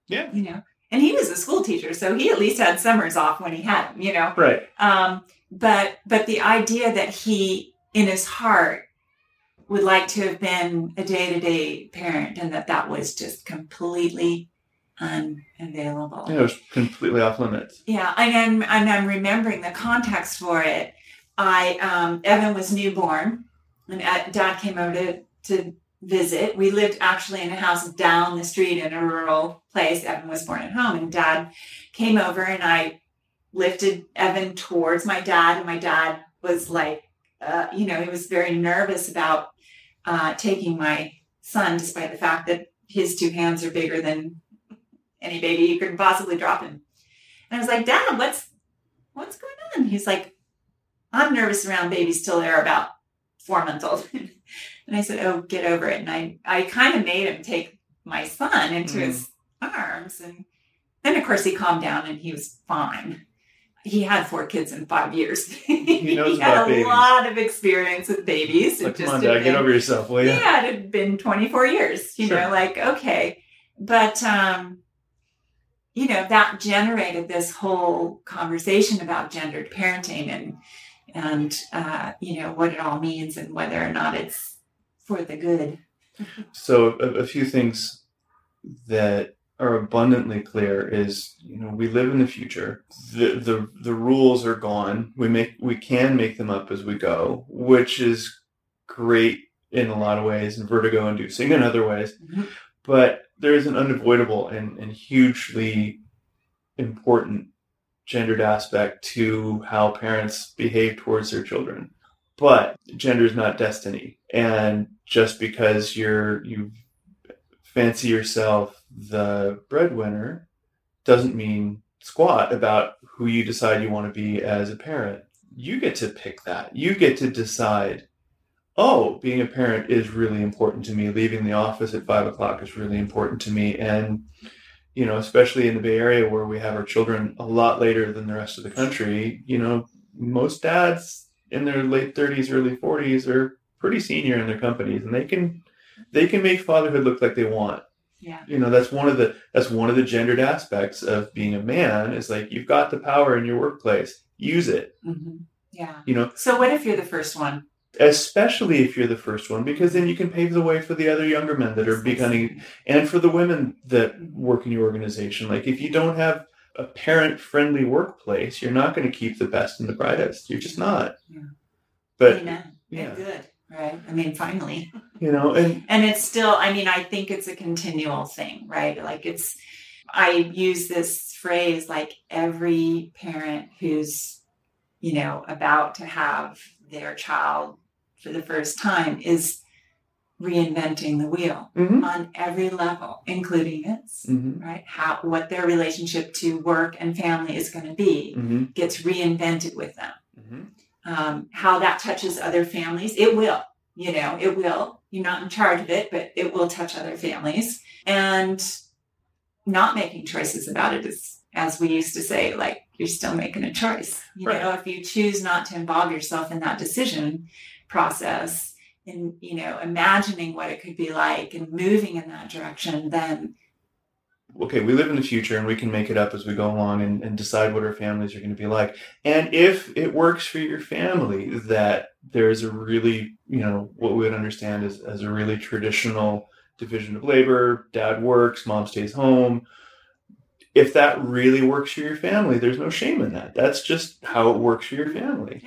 Yeah. You know, and he was a school teacher, so he at least had summers off when he had them, you know. right Um, but but the idea that he in his heart would like to have been a day-to-day parent and that that was just completely unavailable. Yeah, it was completely off limits. Yeah and I'm, and I'm remembering the context for it. I um, evan was newborn and uh, dad came over to, to visit. We lived actually in a house down the street in a rural place. Evan was born at home and dad came over and i lifted evan towards my dad and my dad was like uh, you know he was very nervous about uh, taking my son despite the fact that his two hands are bigger than any baby you could possibly drop him and I was like, Dad, what's what's going on? He's like, I'm nervous around babies till they're about four months old. and I said, Oh, get over it. And I, I kind of made him take my son into Mm. his arms and Then, of course, he calmed down and he was fine. He had four kids in five years. He knows had about a babies. lot of experience with babies. Like, come on, had Dad, get over yourself, will you? yeah, it had been 24 years, you Sure. know, like, okay. But, um, you know, that generated this whole conversation about gendered parenting and, and, uh, you know, what it all means and whether or not it's for the good. So a, a few things that are abundantly clear is you know we live in the future. The the the rules are gone. We make we can make them up as we go, which is great in a lot of ways and vertigo inducing in other ways. Mhm. But there is an unavoidable and, and hugely important gendered aspect to how parents behave towards their children. But gender is not destiny. And just because you're you fancy yourself the breadwinner doesn't mean squat about who you decide you want to be as a parent. You get to pick that. You get to decide, oh, being a parent is really important to me. Leaving the office at five o'clock is really important to me. And, you know, especially in the Bay Area where we have our children a lot later than the rest of the country, you know, most dads in their late 30s, early 40s are pretty senior in their companies and they can they can make fatherhood look like they want Yeah. you know that's one of the that's one of the gendered aspects of being a man is like you've got the power in your workplace use it hmm Yeah. you know So, what if you're the first one? especially if you're the first one because then you can pave the way for the other younger men that are becoming and for the women that work in your organization like if you don't have a parent friendly workplace you're not going to keep the best and the brightest you're just not Yeah. but Amen. yeah. Good. Right. I mean, finally. you know and and it's still i mean i think it's a continual thing right like it's i use this phrase like every parent who's you know about to have their child for the first time is reinventing the wheel Mhm. on every level including this Mhm. right how what their relationship to work and family is going to be Mhm. gets reinvented with them Mhm. Um, how that touches other families. It will, you know, it will. You're not in charge of it, but it will touch other families. And not making choices about it is, as we used to say, like you're still making a choice. You Right. know, if you choose not to involve yourself in that decision process and, you know, imagining what it could be like and moving in that direction, then okay, we live in the future and we can make it up as we go along and, and decide what our families are going to be like. And if it works for your family, that there's a really, you know, what we would understand as, as a really traditional division of labor, dad works, mom stays home. If that really works for your family, there's no shame in that. That's just how it works for your family.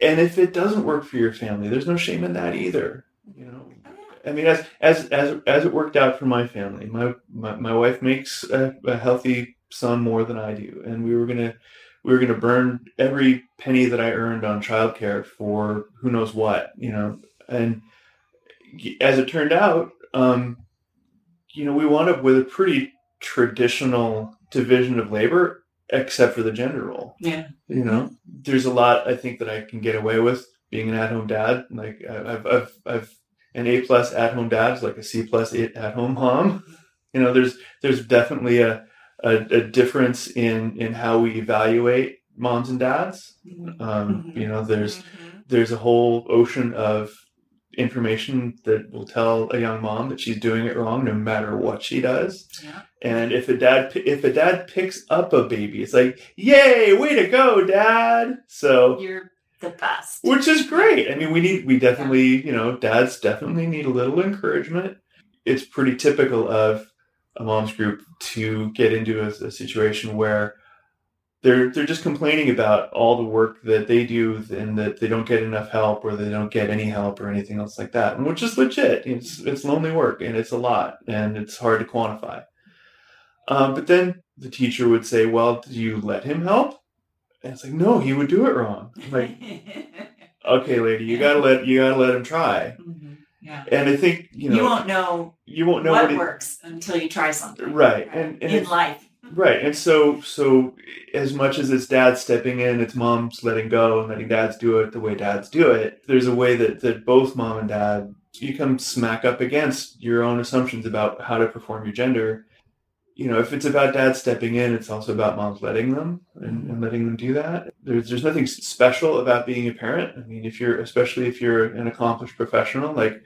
And if it doesn't work for your family, there's no shame in that either. You know, I mean, as as as as it worked out for my family, my my, my wife makes a, a healthy son more than I do, and we were gonna we were gonna burn every penny that I earned on childcare for who knows what, you know. And as it turned out, um, you know, we wound up with a pretty traditional division of labor, except for the gender role yeah. you know there's a lot i think that i can get away with being an at-home dad like i've i've, I've an a plus at-home dad is like a c plus at-home mom you know there's there's definitely a, a a difference in in how we evaluate moms and dads um Mhm. you know there's Mhm. there's a whole ocean of information that will tell a young mom that she's doing it wrong no matter what she does Yeah. and if a dad if a dad picks up a baby, it's like, "Yay, way to go, dad!" So, You're the best. which is great. I mean, we need we definitely, you know, dads definitely need a little encouragement. It's pretty typical of a mom's group to get into a, a situation where they're they're just complaining about all the work that they do and that they don't get enough help or they don't get any help or anything else like that, and which is legit. It's it's lonely work and it's a lot and it's hard to quantify. Um, but then the teacher would say, "Well, do you let him help?" And it's like, "No, he would do it wrong." I'm like, okay, lady, you gotta let you gotta let him try. Mhm. Yeah. And I think you know You, won't know you won't know what, what, it, works until you try something. Right, and- and in life. Right. And so so as much as it's dad stepping in, it's mom's letting go and letting dads do it the way dads do it, there's a way that, that both mom and dad you come smack up against your own assumptions about how to perform your gender. You know, if it's about dad stepping in, it's also about moms letting them and, and, letting them do that. There's there's nothing special about being a parent. I mean, if you're especially if you're an accomplished professional, like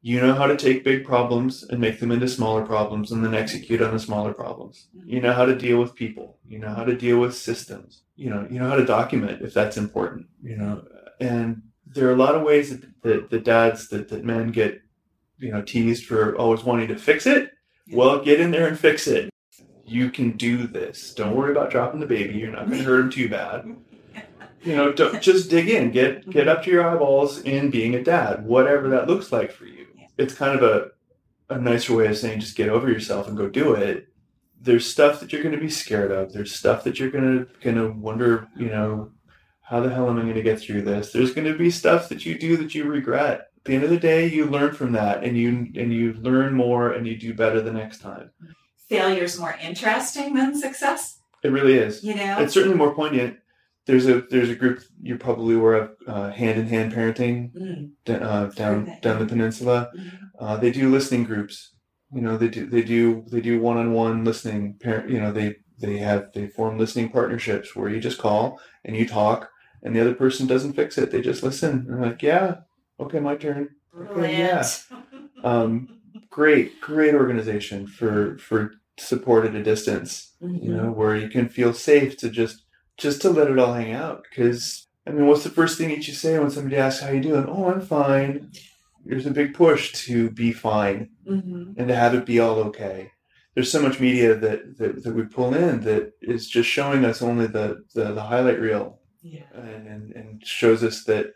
you know how to take big problems and make them into smaller problems and then execute on the smaller problems. Mm-hmm. You know how to deal with people. You know how to deal with systems. You know, you know how to document if that's important, you know. And there are a lot of ways that, that the dads that, that men get, you know, teased for always wanting to fix it well, get in there and fix it. You can do this. Don't worry about dropping the baby. You're not going to hurt him too bad. You know, just dig in. Get get up to your eyeballs in being a dad, whatever that looks like for you. It's kind of a a nicer way of saying just get over yourself and go do it. There's stuff that you're going to be scared of. There's stuff that you're going to going to wonder, you know, how the hell am I going to get through this? There's going to be stuff that you do that you regret the end of the day, you learn from that, and you and you learn more, and you do better the next time. Failure is more interesting than success. It really is. You know, it's certainly more poignant. There's a there's a group you're probably aware of, uh, hand in hand parenting, mm. uh, down down the peninsula. Mm-hmm. Uh, they do listening groups. You know, they do they do they do one on one listening. Parent, you know, they they have they form listening partnerships where you just call and you talk, and the other person doesn't fix it. They just listen. And they're like, yeah, okay, my turn. Okay, yeah. Um, great, great organization for for support at a distance. Mm-hmm. You know, where you can feel safe to just just to let it all hang out. Because I mean, what's the first thing that you say when somebody asks how you doing? Oh, I'm fine. There's a big push to be fine mm-hmm. and to have it be all okay. There's so much media that, that, that we pull in that is just showing us only the, the, the highlight reel yeah. and, and shows us that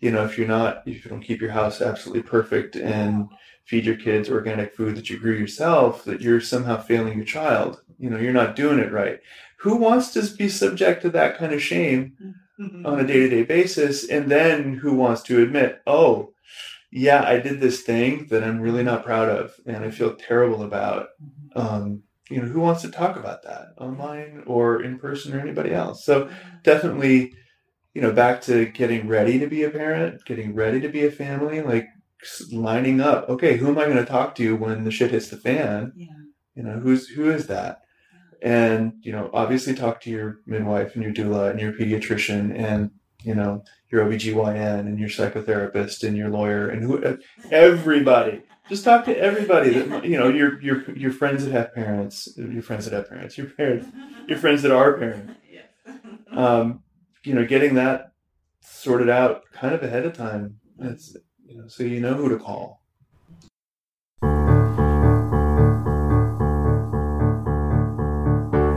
you know, if you're not, if you don't keep your house absolutely perfect and feed your kids organic food that you grew yourself, that you're somehow failing your child. You know, you're not doing it right. Who wants to be subject to that kind of shame mm-hmm. on a day to day basis? And then who wants to admit, oh, yeah, I did this thing that I'm really not proud of and I feel terrible about. Mm-hmm. Um, you know, who wants to talk about that online or in person or anybody else? So definitely you know, back to getting ready to be a parent, getting ready to be a family, like lining up. Okay, who am I going to talk to when the shit hits the fan? Yeah. You know, who's who is that? And you know, obviously talk to your midwife and your doula and your pediatrician and you know your OBGYN and your psychotherapist and your lawyer and who everybody. Just talk to everybody that you know your your your friends that have parents, your friends that have parents, your parents, your friends that are parents. Um, you know, getting that sorted out kind of ahead of time. It's, you know, so you know who to call.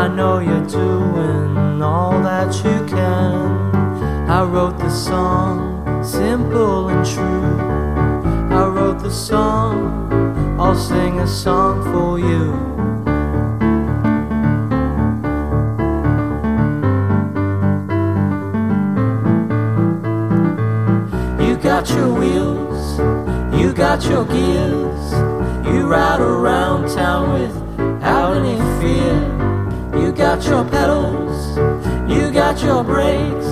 I know you're doing all that you can. I wrote the song, simple and true. I wrote the song, I'll sing a song for you. You got your wheels, you got your gears. You ride around town without any fear. You got your pedals, you got your brakes.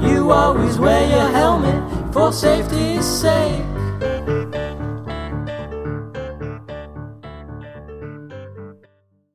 You always wear your helmet for safety's sake.